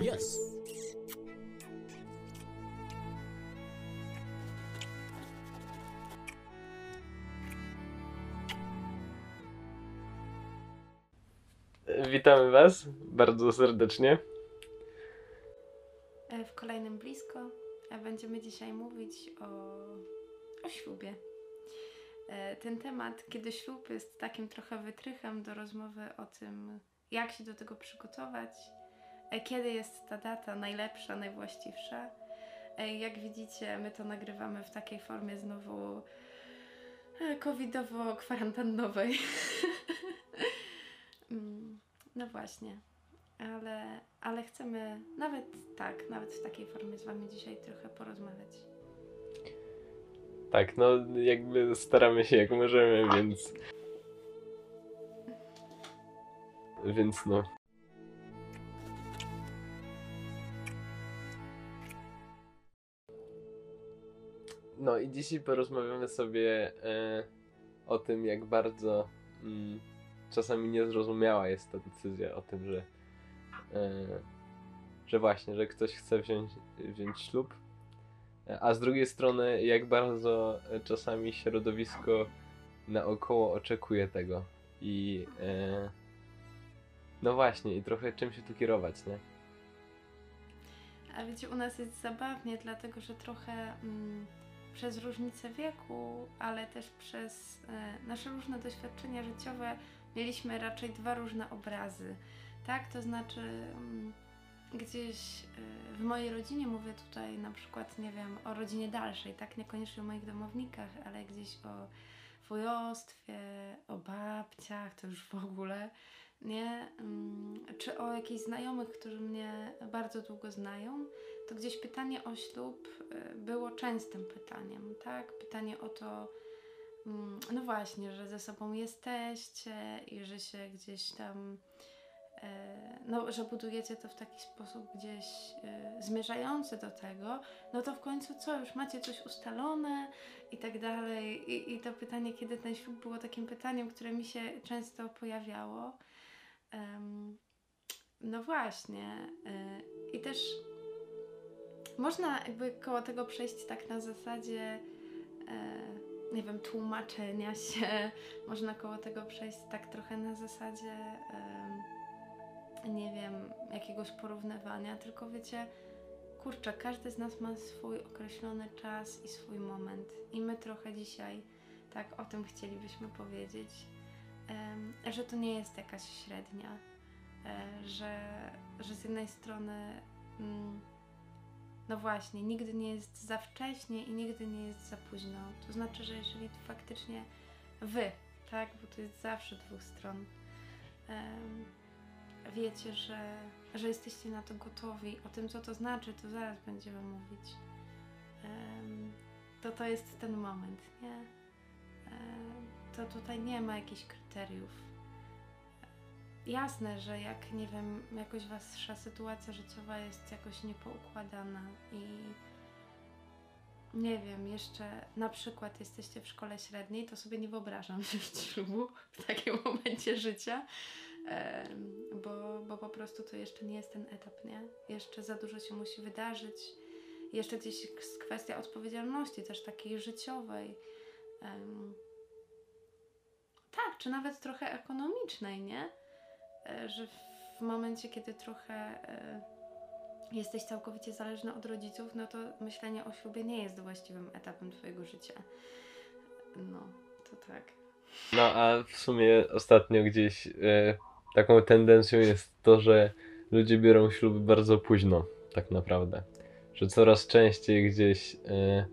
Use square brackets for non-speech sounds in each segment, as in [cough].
Yes. Witamy Was bardzo serdecznie. E, W kolejnym blisko będziemy dzisiaj mówić o, o ślubie. E, Ten temat, kiedy ślub jest takim trochę wytrychem do rozmowy o tym, jak się do tego przygotować, e, kiedy jest ta data najlepsza, najwłaściwsza. Jak widzicie, my to nagrywamy w takiej formie znowu covidowo-kwarantannowej. [laughs] No właśnie, ale, ale chcemy nawet tak, nawet w takiej formie z Wami dzisiaj trochę porozmawiać. Tak, no jakby staramy się jak możemy, więc. Więc no. No i dzisiaj porozmawiamy sobie e, o tym, jak bardzo mm, czasami niezrozumiała jest ta decyzja o tym, że, e, że właśnie, że ktoś chce wziąć, wziąć ślub, a z drugiej strony, jak bardzo czasami środowisko naokoło oczekuje tego. I e, no właśnie, i trochę czym się tu kierować, nie? A wiecie, u nas jest zabawnie, dlatego że trochę mm, przez różnicę wieku, ale też przez e, nasze różne doświadczenia życiowe mieliśmy raczej dwa różne obrazy. Tak, to znaczy mm, gdzieś e, w mojej rodzinie mówię tutaj na przykład, nie wiem, o rodzinie dalszej, tak, niekoniecznie o moich domownikach, ale gdzieś o wujostwie, o babciach, to już w ogóle, nie? Mm, Czy o jakichś znajomych, którzy mnie bardzo długo znają, to gdzieś pytanie o ślub y, było częstym pytaniem, tak? Pytanie o to, no właśnie, że ze sobą jesteście i że się gdzieś tam, e, no, że budujecie to w taki sposób gdzieś e, zmierzający do tego, no to w końcu co, już macie coś ustalone i tak dalej. I, I to pytanie, kiedy ten ślub było takim pytaniem, które mi się często pojawiało. No właśnie. y, I też można jakby koło tego przejść tak na zasadzie, e, nie wiem, tłumaczenia [laughs] się. Można koło tego przejść tak trochę na zasadzie, nie wiem, jakiegoś porównywania. Tylko wiecie, kurczę, każdy z nas ma swój określony czas i swój moment. I my trochę dzisiaj tak o tym chcielibyśmy powiedzieć, że to nie jest jakaś średnia e, że, że z jednej strony, mm, no właśnie, nigdy nie jest za wcześnie i nigdy nie jest za późno. To znaczy, że jeżeli faktycznie wy, tak, bo to jest zawsze dwóch stron, wiecie, że, że jesteście na to gotowi, o tym, co to znaczy, to zaraz będziemy mówić. To to jest ten moment, nie? To tutaj nie ma jakichś kryteriów jasne, że jak nie wiem, jakoś wasza sytuacja życiowa jest jakoś niepoukładana i nie wiem, jeszcze na przykład jesteście w szkole średniej, to sobie nie wyobrażam [laughs] wziąć ślubu w takim momencie życia, bo, bo po prostu to jeszcze nie jest ten etap, nie? Jeszcze za dużo się musi wydarzyć. Jeszcze gdzieś jest kwestia odpowiedzialności też takiej życiowej. tak, czy nawet trochę ekonomicznej, nie? E, że w momencie, kiedy trochę e, jesteś całkowicie zależny od rodziców, no to myślenie o ślubie nie jest właściwym etapem Twojego życia. No, to tak. No a w sumie ostatnio gdzieś e, taką tendencją jest to, że ludzie biorą śluby bardzo późno, tak naprawdę. Że coraz częściej gdzieś e,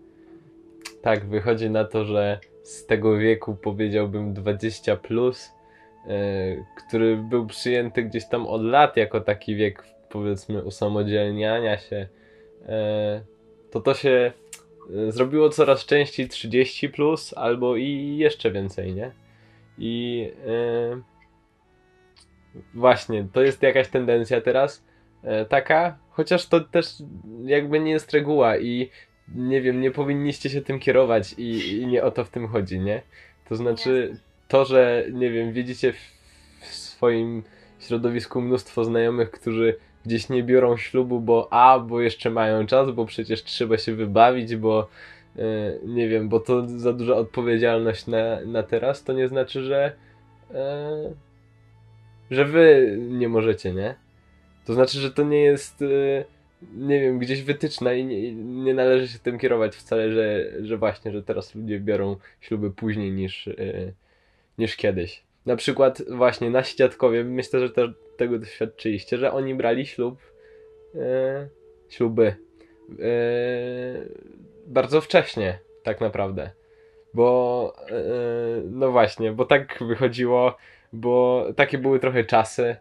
tak wychodzi na to, że z tego wieku powiedziałbym 20 plus, który był przyjęty gdzieś tam od lat jako taki wiek powiedzmy usamodzielniania się, e, to to się e, zrobiło coraz częściej 30 plus albo i jeszcze więcej, nie? I e, właśnie, to jest jakaś tendencja teraz, e, taka, chociaż to też jakby nie jest reguła i nie wiem, nie powinniście się tym kierować i, i nie o to w tym chodzi, nie? To znaczy to, że nie wiem, widzicie w, swoim środowisku mnóstwo znajomych, którzy gdzieś nie biorą ślubu, bo a, bo jeszcze mają czas, bo przecież trzeba się wybawić, bo e, nie wiem, bo to za duża odpowiedzialność na, na teraz, to nie znaczy, że e, że wy nie możecie, nie? To znaczy, że to nie jest e, nie wiem, gdzieś wytyczna i nie, nie należy się tym kierować wcale, że, że właśnie, że teraz ludzie biorą śluby później niż, niż kiedyś. Na przykład właśnie nasi dziadkowie, myślę, że też tego doświadczyliście, że oni brali ślub, e, śluby e, bardzo wcześnie, tak naprawdę. Bo, e, no właśnie, bo tak wychodziło, bo takie były trochę czasy.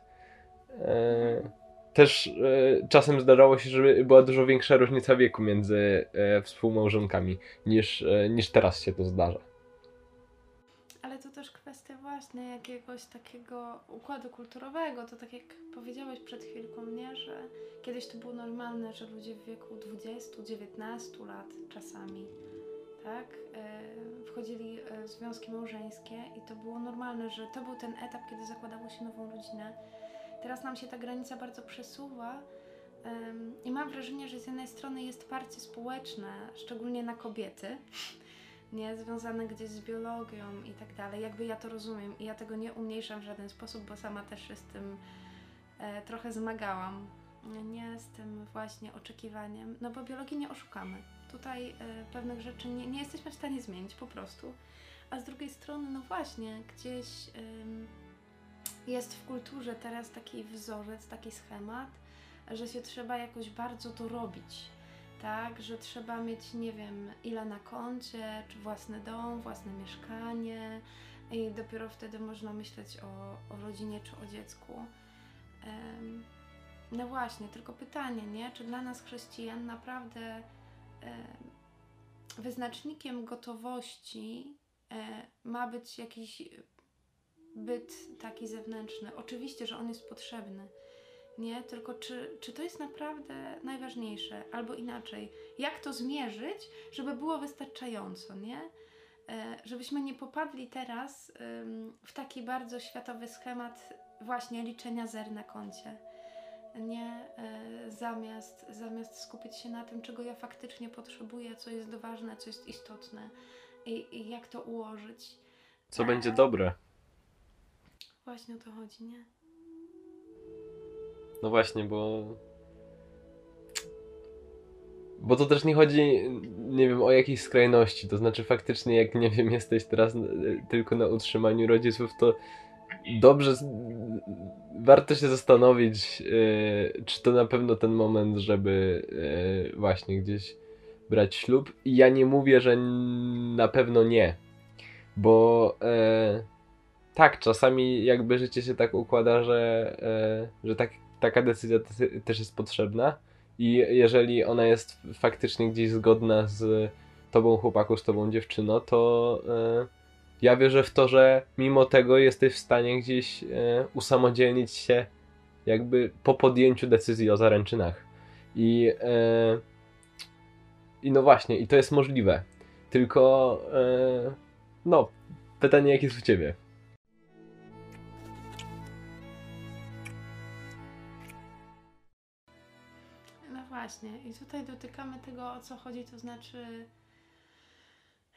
E, też e, czasem zdarzało się, że była dużo większa różnica wieku między e, współmałżonkami niż, niż teraz się to zdarza. Ale to też właśnie jakiegoś takiego układu kulturowego. To tak jak powiedziałeś przed chwilką, nie? Że kiedyś to było normalne, że ludzie w wieku 20-19 lat czasami, tak? e, Wchodzili e, w związki małżeńskie i to było normalne, że to był ten etap, kiedy zakładało się nową rodzinę. Teraz nam się ta granica bardzo przesuwa. I mam wrażenie, że z jednej strony jest parcie społeczne, szczególnie na kobiety, nie związane gdzieś z biologią i tak dalej. Jakby ja to rozumiem i ja tego nie umniejszam w żaden sposób, bo sama też się z tym e, trochę zmagałam. Nie z tym właśnie oczekiwaniem, no bo biologii nie oszukamy. Tutaj e, pewnych rzeczy nie, nie jesteśmy w stanie zmienić po prostu. A z drugiej strony, no właśnie, gdzieś ym, jest w kulturze teraz taki wzorzec, taki schemat, że się trzeba jakoś bardzo dorobić tak, że trzeba mieć, nie wiem, ile na koncie, czy własny dom, własne mieszkanie i dopiero wtedy można myśleć o, o rodzinie czy o dziecku. Em, no właśnie, tylko pytanie, nie? Czy dla nas chrześcijan naprawdę em, wyznacznikiem gotowości e, ma być jakiś byt taki zewnętrzny? Oczywiście, że on jest potrzebny nie? Tylko czy, czy to jest naprawdę najważniejsze? Albo inaczej, jak to zmierzyć, żeby było wystarczająco, nie? E, żebyśmy nie popadli teraz ym, w taki bardzo światowy schemat właśnie liczenia zer na koncie. Nie, e, zamiast, zamiast skupić się na tym, czego ja faktycznie potrzebuję, co jest ważne, co jest istotne i, i jak to ułożyć. Co będzie dobre? Właśnie o to chodzi, nie? No właśnie, bo. Bo to też nie chodzi, nie wiem, o jakieś skrajności. To znaczy, faktycznie, jak nie wiem, jesteś teraz tylko na utrzymaniu rodziców, to dobrze. Warto się zastanowić, e, czy to na pewno ten moment, żeby e, właśnie gdzieś brać ślub. I ja nie mówię, że na pewno nie. Bo e, tak, czasami jakby życie się tak układa, że, e, że tak, taka decyzja te- też jest potrzebna. I jeżeli ona jest faktycznie gdzieś zgodna z tobą chłopaku, z tobą dziewczyno, to e, ja wierzę w to, że mimo tego jesteś w stanie gdzieś e, usamodzielnić się jakby po podjęciu decyzji o zaręczynach. I, e, i no właśnie, i to jest możliwe. Tylko no, pytanie jakie jest u ciebie? Właśnie, i tutaj dotykamy tego, o co chodzi, to znaczy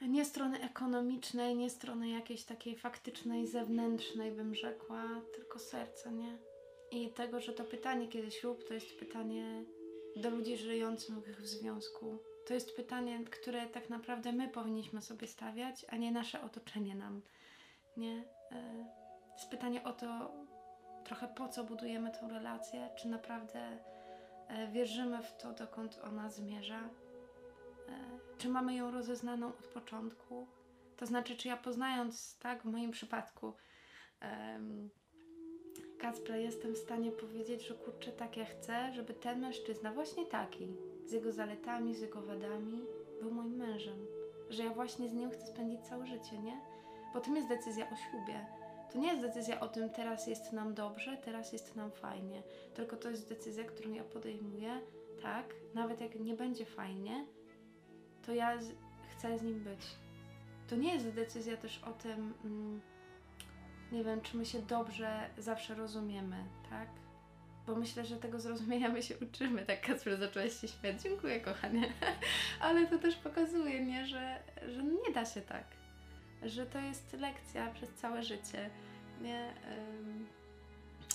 nie strony ekonomicznej, nie strony jakiejś takiej faktycznej, zewnętrznej, bym rzekła, tylko serca, nie? I tego, że to pytanie, kiedy ślub, to jest pytanie do ludzi żyjących w związku. To jest pytanie, które tak naprawdę my powinniśmy sobie stawiać, a nie nasze otoczenie nam, nie? E, Jest pytanie o to trochę po co budujemy tę relację, czy naprawdę wierzymy w to, dokąd ona zmierza, e, czy mamy ją rozeznaną od początku. To znaczy, czy ja poznając, tak, w moim przypadku, um, Kacpra, jestem w stanie powiedzieć, że kurczę, tak ja chcę, żeby ten mężczyzna, właśnie taki, z jego zaletami, z jego wadami, był moim mężem. Że ja właśnie z nim chcę spędzić całe życie, nie? Bo tym jest decyzja o ślubie. To nie jest decyzja o tym, teraz jest nam dobrze, teraz jest nam fajnie. Tylko to jest decyzja, którą ja podejmuję, tak, nawet jak nie będzie fajnie, to ja z, chcę z nim być. To nie jest decyzja też o tym, mm, nie wiem, czy my się dobrze zawsze rozumiemy, tak? Bo myślę, że tego zrozumienia my się uczymy. Tak, Kacper, zacząłeś się śmiać. Dziękuję, kochanie. [laughs] Ale to też pokazuje, nie, że, że nie da się tak. Że to jest lekcja przez całe życie. Nie?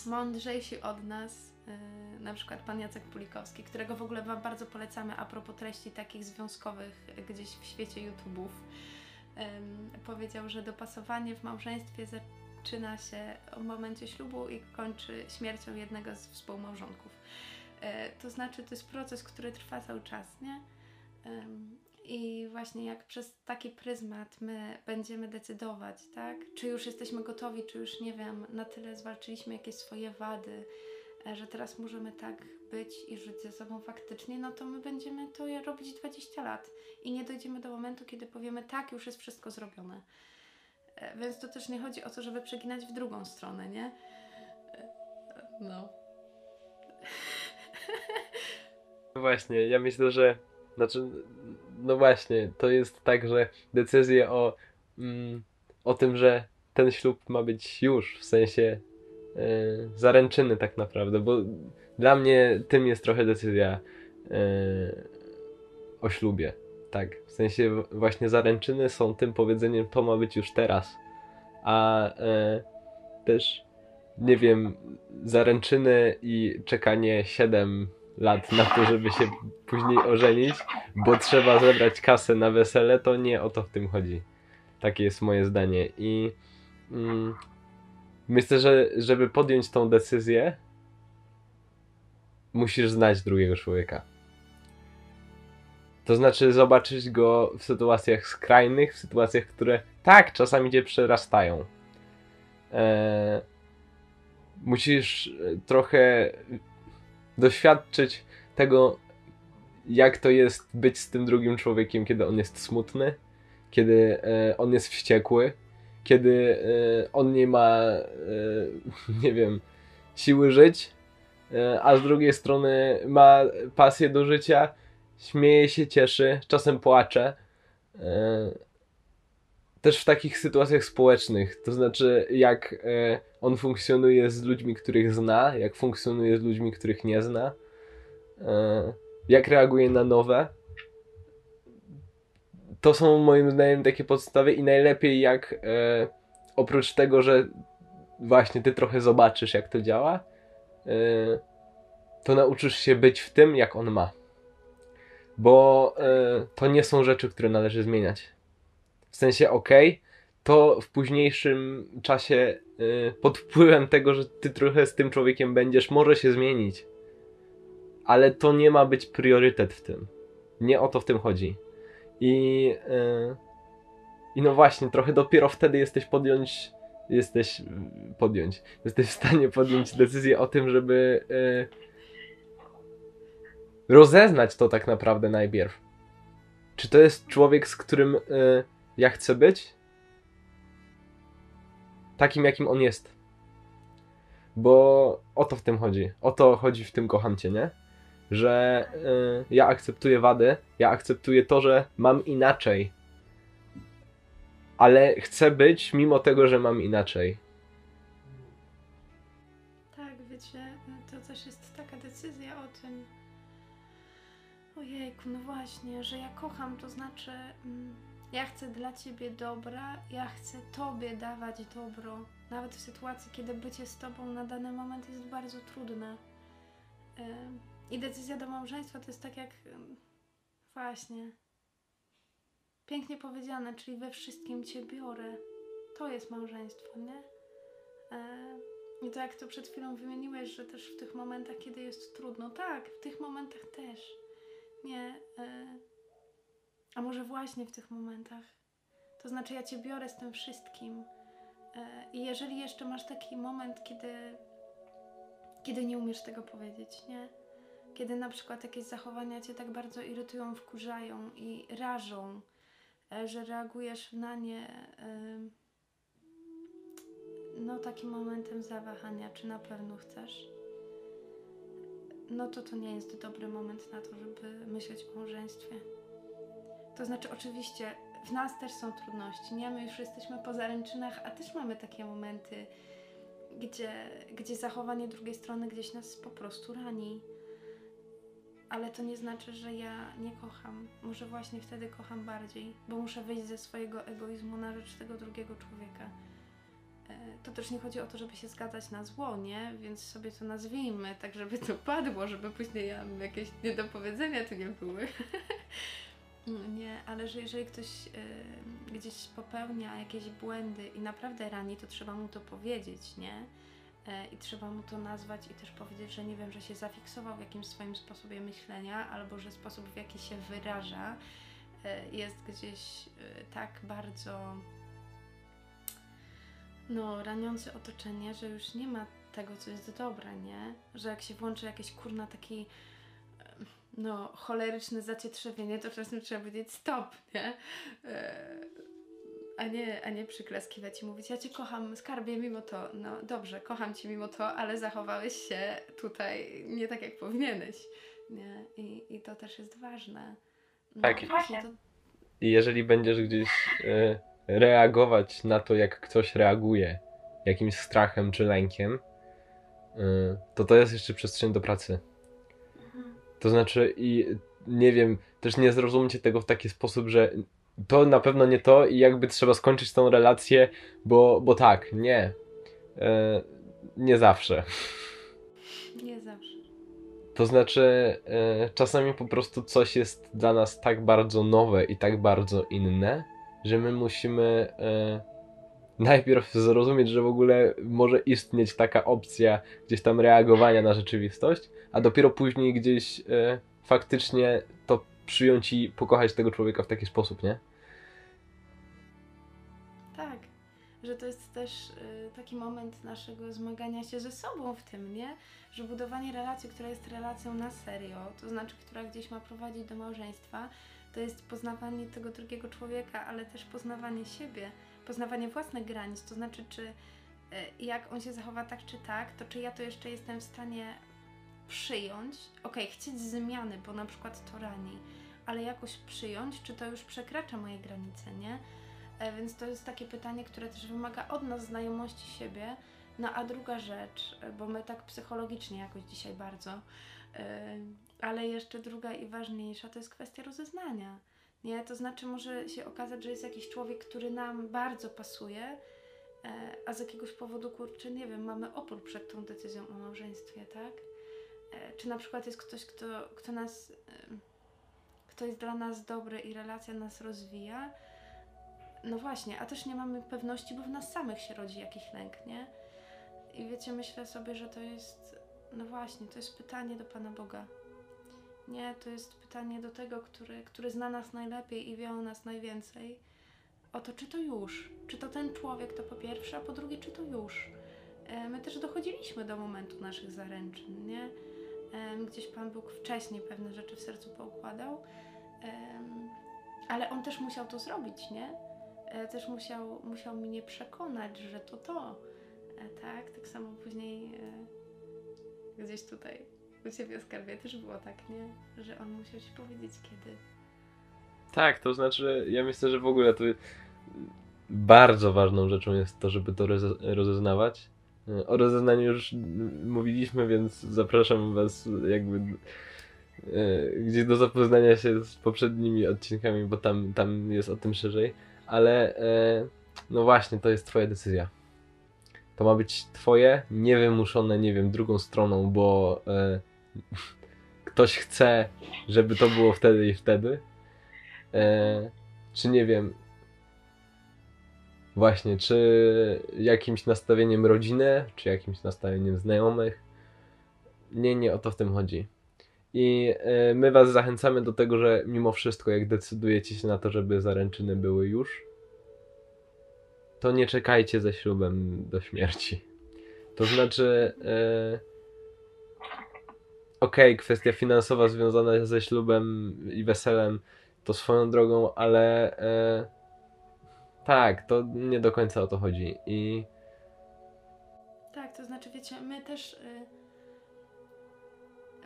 Mądrzejsi od nas, yy, na przykład pan Jacek Pulikowski, którego w ogóle Wam bardzo polecamy a propos treści takich związkowych gdzieś w świecie YouTube'ów, powiedział, że dopasowanie w małżeństwie zaczyna się w momencie ślubu i kończy śmiercią jednego z współmałżonków. E, to znaczy, to jest proces, który trwa cały czas, nie? I właśnie jak przez taki pryzmat my będziemy decydować, tak? Czy już jesteśmy gotowi, czy już nie wiem, na tyle zwalczyliśmy jakieś swoje wady, e, że teraz możemy tak być i żyć ze sobą faktycznie, no to my będziemy to robić 20 lat i nie dojdziemy do momentu, kiedy powiemy tak, już jest wszystko zrobione. E, Więc to też nie chodzi o to, żeby przeginać w drugą stronę, nie? E, No. [laughs] No Właśnie, ja myślę, że. Znaczy, no właśnie, to jest tak, że decyzje o, mm, o tym, że ten ślub ma być już, w sensie e, zaręczyny tak naprawdę, bo dla mnie tym jest trochę decyzja e, o ślubie. Tak, w sensie właśnie zaręczyny są tym powiedzeniem, to ma być już teraz. A e, też, nie wiem, zaręczyny i czekanie 7 lat na to, żeby się później ożenić, bo trzeba zebrać kasę na wesele, to nie o to w tym chodzi. Takie jest moje zdanie. I mm, myślę, że żeby podjąć tą decyzję, musisz znać drugiego człowieka. To znaczy zobaczyć go w sytuacjach skrajnych, w sytuacjach, które tak, czasami cię przerastają. Eee, musisz trochę doświadczyć tego, jak to jest być z tym drugim człowiekiem, kiedy on jest smutny, kiedy e, on jest wściekły, kiedy e, on nie ma, e, [laughs] nie wiem, siły żyć, e, a z drugiej strony ma pasję do życia, śmieje się, cieszy, czasem płacze. Też w takich sytuacjach społecznych, to znaczy jak e, on funkcjonuje z ludźmi, których zna, jak funkcjonuje z ludźmi, których nie zna, e, jak reaguje na nowe. To są moim zdaniem takie podstawy i najlepiej jak e, oprócz tego, że właśnie ty trochę zobaczysz jak to działa, e, to nauczysz się być w tym, jak on ma. Bo e, to nie są rzeczy, które należy zmieniać. W sensie, okej, to w późniejszym czasie y, pod wpływem tego, że ty trochę z tym człowiekiem będziesz, może się zmienić. Ale to nie ma być priorytet w tym. Nie o to w tym chodzi. I, y, i no właśnie, trochę dopiero wtedy jesteś podjąć, jesteś podjąć, jesteś w stanie podjąć decyzję o tym, żeby y, rozeznać to tak naprawdę najpierw. Czy to jest człowiek, z którym y, ja chcę być? Takim, jakim on jest. Bo o to w tym chodzi. O to chodzi w tym kocham cię, nie? Że y, ja akceptuję wady, ja akceptuję to, że mam inaczej. Ale chcę być mimo tego, że mam inaczej. Tak, wiecie, to też jest taka decyzja o tym. Ojejku, no właśnie, że ja kocham, to znaczy mm, ja chcę dla ciebie dobra, ja chcę tobie dawać dobro. Nawet w sytuacji, kiedy bycie z tobą na dany moment jest bardzo trudne. I decyzja do małżeństwa to jest tak jak. Właśnie. Pięknie powiedziane, czyli we wszystkim cię biorę. To jest małżeństwo, nie? E, I to jak to przed chwilą wymieniłeś, że też w tych momentach, kiedy jest trudno, tak, w tych momentach też. Nie. A może właśnie w tych momentach. To znaczy, ja cię biorę z tym wszystkim. E, I jeżeli jeszcze masz taki moment, kiedy, kiedy nie umiesz tego powiedzieć, nie? Kiedy na przykład jakieś zachowania cię tak bardzo irytują, wkurzają i rażą, e, że reagujesz na nie. No takim momentem zawahania, czy na pewno chcesz, no to to nie jest dobry moment na to, żeby myśleć o małżeństwie. To znaczy, oczywiście, w nas też są trudności, nie? My już jesteśmy po zaręczynach, a też mamy takie momenty, gdzie, gdzie zachowanie drugiej strony gdzieś nas po prostu rani. Ale to nie znaczy, że ja nie kocham. Może właśnie wtedy kocham bardziej, bo muszę wyjść ze swojego egoizmu na rzecz tego drugiego człowieka. E, To też nie chodzi o to, żeby się zgadzać na zło, nie? Więc sobie to nazwijmy, tak żeby to padło, żeby później ja jakieś niedopowiedzenia tu nie były. [laughs] ale że jeżeli ktoś e, gdzieś popełnia jakieś błędy i naprawdę rani, to trzeba mu to powiedzieć, nie? E, I trzeba mu to nazwać i też powiedzieć, że nie wiem, że się zafiksował w jakimś swoim sposobie myślenia, albo że sposób, w jaki się wyraża, e, jest gdzieś e, tak bardzo no, raniący otoczenie, że już nie ma tego, co jest dobre, nie? Że jak się włączy jakiś kurna taki no, choleryczne zacietrzewienie, to czasem trzeba powiedzieć stop, nie? E, A nie, a nie przyklaskiwać i mówić, ja cię kocham, skarbie mimo to. No dobrze, kocham cię mimo to, ale zachowałeś się tutaj nie tak, jak powinieneś. Nie? I, i to też jest ważne. No, Tak. właśnie to, I jeżeli będziesz gdzieś e, reagować na to, jak ktoś reaguje, jakimś strachem czy lękiem, e, to to jest jeszcze przestrzeń do pracy. To znaczy, i nie wiem, też nie zrozumcie tego w taki sposób, że to na pewno nie to i jakby trzeba skończyć tą relację, bo, bo tak, nie. E, nie zawsze. nie zawsze. To znaczy, e, czasami po prostu coś jest dla nas tak bardzo nowe i tak bardzo inne, że my musimy e, najpierw zrozumieć, że w ogóle może istnieć taka opcja gdzieś tam reagowania na rzeczywistość, a dopiero później gdzieś e, faktycznie to przyjąć i pokochać tego człowieka w taki sposób, nie? Tak, że to jest też y, taki moment naszego zmagania się ze sobą w tym, nie? Że budowanie relacji, która jest relacją na serio, to znaczy, która gdzieś ma prowadzić do małżeństwa, to jest poznawanie tego drugiego człowieka, ale też poznawanie siebie, poznawanie własnych granic, to znaczy, czy y, jak on się zachowa tak czy tak, to czy ja to jeszcze jestem w stanie przyjąć, okej, chcieć zmiany, bo na przykład to rani, ale jakoś przyjąć, czy to już przekracza moje granice, nie? E, Więc to jest takie pytanie, które też wymaga od nas znajomości siebie. No a druga rzecz, e, bo my tak psychologicznie jakoś dzisiaj bardzo, e, ale jeszcze druga i ważniejsza to jest kwestia rozeznania. Nie? To znaczy może się okazać, że jest jakiś człowiek, który nam bardzo pasuje, e, a z jakiegoś powodu, kurczę, nie wiem, mamy opór przed tą decyzją o małżeństwie, tak? E, Czy na przykład jest ktoś, kto, kto nas, kto jest dla nas dobry i relacja nas rozwija, no właśnie, a też nie mamy pewności, bo w nas samych się rodzi jakiś lęk, nie? I wiecie, myślę sobie, że to jest, no właśnie, to jest pytanie do Pana Boga. Nie, to jest pytanie do tego, który, który zna nas najlepiej i wie o nas najwięcej. O to, czy to już? Czy to ten człowiek to po pierwsze, a po drugie, czy to już? E, My też dochodziliśmy do momentu naszych zaręczyn, nie? Gdzieś Pan Bóg wcześniej pewne rzeczy w sercu poukładał, ale On też musiał to zrobić, nie? e, też musiał, musiał mnie przekonać, że to to. E, tak, tak samo później e, gdzieś tutaj u Ciebie skarbie też było tak, nie? Że on musiał Ci powiedzieć kiedy. Tak, to znaczy, ja myślę, że w ogóle to bardzo ważną rzeczą jest to, żeby to roze- rozeznawać. O rozeznaniu już mówiliśmy, więc zapraszam Was jakby e, gdzieś do zapoznania się z poprzednimi odcinkami, bo tam, tam jest o tym szerzej. Ale e, no właśnie, to jest Twoja decyzja. To ma być Twoje, niewymuszone, nie wiem, drugą stroną, bo e, ktoś chce, żeby to było wtedy i wtedy. Czy nie wiem, właśnie, czy jakimś nastawieniem rodziny, czy jakimś nastawieniem znajomych. Nie, nie o to w tym chodzi. I e, my Was zachęcamy do tego, że mimo wszystko, jak decydujecie się na to, żeby zaręczyny były już, to nie czekajcie ze ślubem do śmierci. To znaczy, e, okej, kwestia finansowa związana ze ślubem i weselem to swoją drogą, ale e, tak, to nie do końca o to chodzi. I Tak, to znaczy, wiecie, my też y,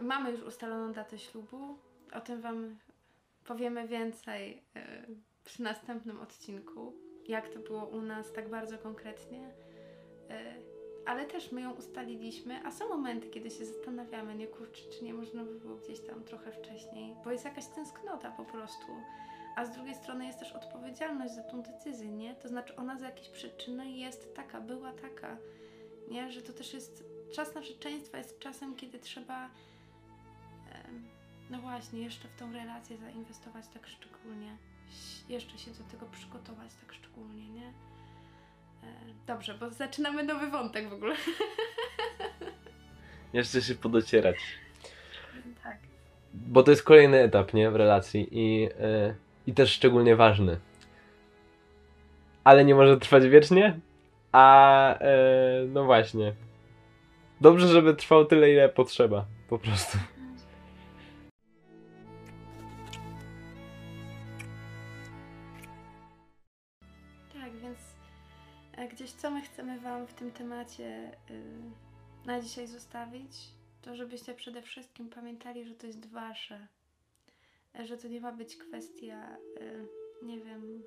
mamy już ustaloną datę ślubu. O tym Wam powiemy więcej y, przy następnym odcinku, jak to było u nas tak bardzo konkretnie. Y, ale też my ją ustaliliśmy, a są momenty, kiedy się zastanawiamy, nie kurczę, czy nie można by było gdzieś tam trochę wcześniej, bo jest jakaś tęsknota po prostu. A z drugiej strony jest też odpowiedzialność za tą decyzję, nie? To znaczy ona z jakiejś przyczyny jest taka, była taka, nie? Że to też jest, czas narzeczeństwa jest czasem, kiedy trzeba no właśnie, jeszcze w tą relację zainwestować tak szczególnie. Jeszcze się do tego przygotować tak szczególnie, nie? E, Dobrze, bo zaczynamy nowy wątek w ogóle. [laughs] Jeszcze się podocierać. tak. Bo to jest kolejny etap, nie? W relacji i, e, i też szczególnie ważny. Ale nie może trwać wiecznie, a e, no właśnie. Dobrze, żeby trwał tyle, ile potrzeba. Po prostu. Tak, więc e, gdzieś co my chcemy Wam w tym temacie y, na dzisiaj zostawić, to żebyście przede wszystkim pamiętali, że to jest Wasze. Że to nie ma być kwestia, y, nie wiem,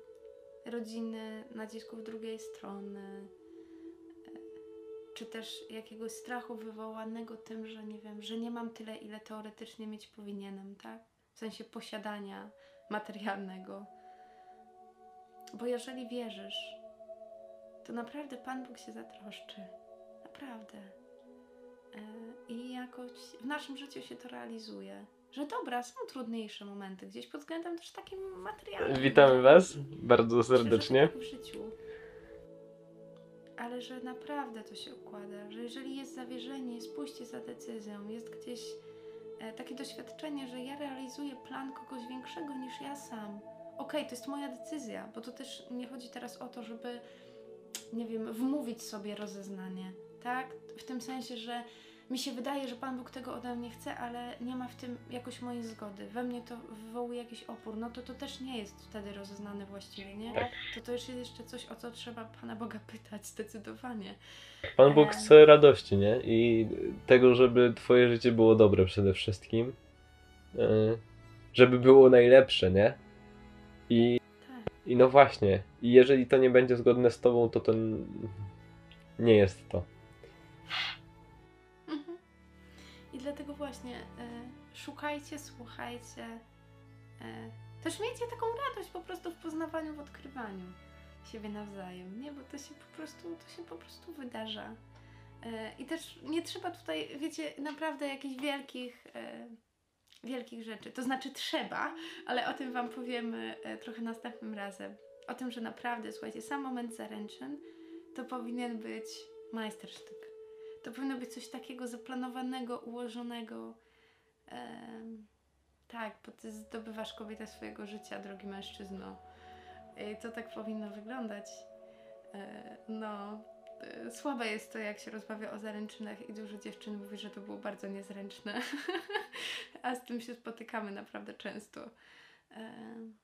rodziny, nacisków drugiej strony, y, czy też jakiegoś strachu wywołanego tym, że nie wiem, że nie mam tyle, ile teoretycznie mieć powinienem, tak? W sensie posiadania materialnego. Bo jeżeli wierzysz, to naprawdę Pan Bóg się zatroszczy. Naprawdę. E, I jakoś w naszym życiu się to realizuje. Że dobra, są trudniejsze momenty, gdzieś pod względem też takim materialnym. Witamy Was bardzo serdecznie. Tak w życiu. Ale że naprawdę to się układa, że jeżeli jest zawierzenie, jest pójście za decyzją, jest gdzieś e, takie doświadczenie, że ja realizuję plan kogoś większego niż ja sam. Okej, to jest moja decyzja, bo to też nie chodzi teraz o to, żeby, nie wiem, wmówić sobie rozeznanie, tak? W tym sensie, że mi się wydaje, że Pan Bóg tego ode mnie chce, ale nie ma w tym jakoś mojej zgody. We mnie to wywołuje jakiś opór. No to to też nie jest wtedy rozeznane właściwie, nie? Tak. To to jest jeszcze coś, o co trzeba Pana Boga pytać zdecydowanie. Pan Bóg chce radości, nie? I tego, żeby Twoje życie było dobre przede wszystkim. E, Żeby było najlepsze, nie? I, Tak. I no właśnie. I jeżeli to nie będzie zgodne z Tobą, to to nie jest to. Dlatego właśnie e, szukajcie, słuchajcie. E, też miejcie taką radość po prostu w poznawaniu, w odkrywaniu siebie nawzajem, nie? Bo to się po prostu, to się po prostu wydarza. E, I też nie trzeba tutaj, wiecie, naprawdę jakichś wielkich, wielkich rzeczy. To znaczy trzeba, ale o tym Wam powiemy trochę następnym razem. O tym, że naprawdę, słuchajcie, sam moment zaręczyn to powinien być majstersztyk. To powinno być coś takiego zaplanowanego, ułożonego. Em, tak, bo ty zdobywasz kobietę swojego życia, drogi mężczyzno. I to tak powinno wyglądać. E, no, e, słabe jest to, jak się rozmawia o zaręczynach i dużo dziewczyn mówi, że to było bardzo niezręczne. [laughs] A z tym się spotykamy naprawdę często. Em,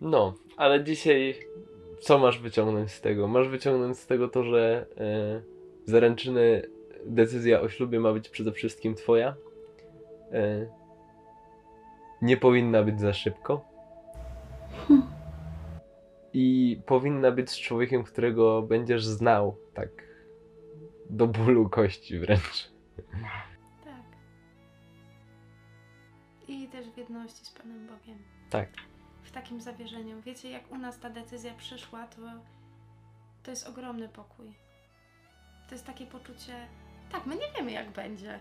No, ale dzisiaj co masz wyciągnąć z tego? Masz wyciągnąć z tego to, że e, zaręczyny, decyzja o ślubie ma być przede wszystkim Twoja. E, nie powinna być za szybko. I powinna być z człowiekiem, którego będziesz znał, tak do bólu kości wręcz. tak. I też w jedności z Panem Bogiem. Tak. w takim zawierzeniu. Wiecie, jak u nas ta decyzja przyszła, to, to jest ogromny pokój. To jest takie poczucie, tak, my nie wiemy, jak będzie, e,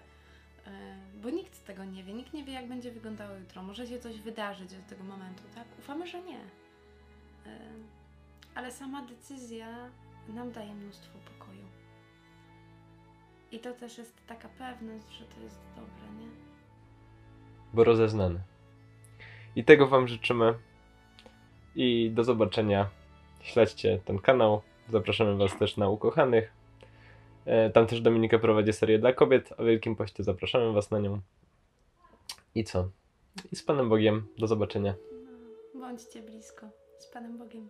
bo nikt tego nie wie. Nikt nie wie, jak będzie wyglądało jutro. Może się coś wydarzyć od tego momentu, tak? Ufamy, że nie. E, Ale sama decyzja nam daje mnóstwo pokoju. I to też jest taka pewność, że to jest dobre, nie? bo rozeznany. I tego Wam życzymy. I do zobaczenia. Śledźcie ten kanał. Zapraszamy Was też na Ukochanych. E, Tam też Dominika prowadzi serię dla kobiet o Wielkim Poście. Zapraszamy Was na nią. I co? I z Panem Bogiem. Do zobaczenia. Bądźcie blisko z Panem Bogiem.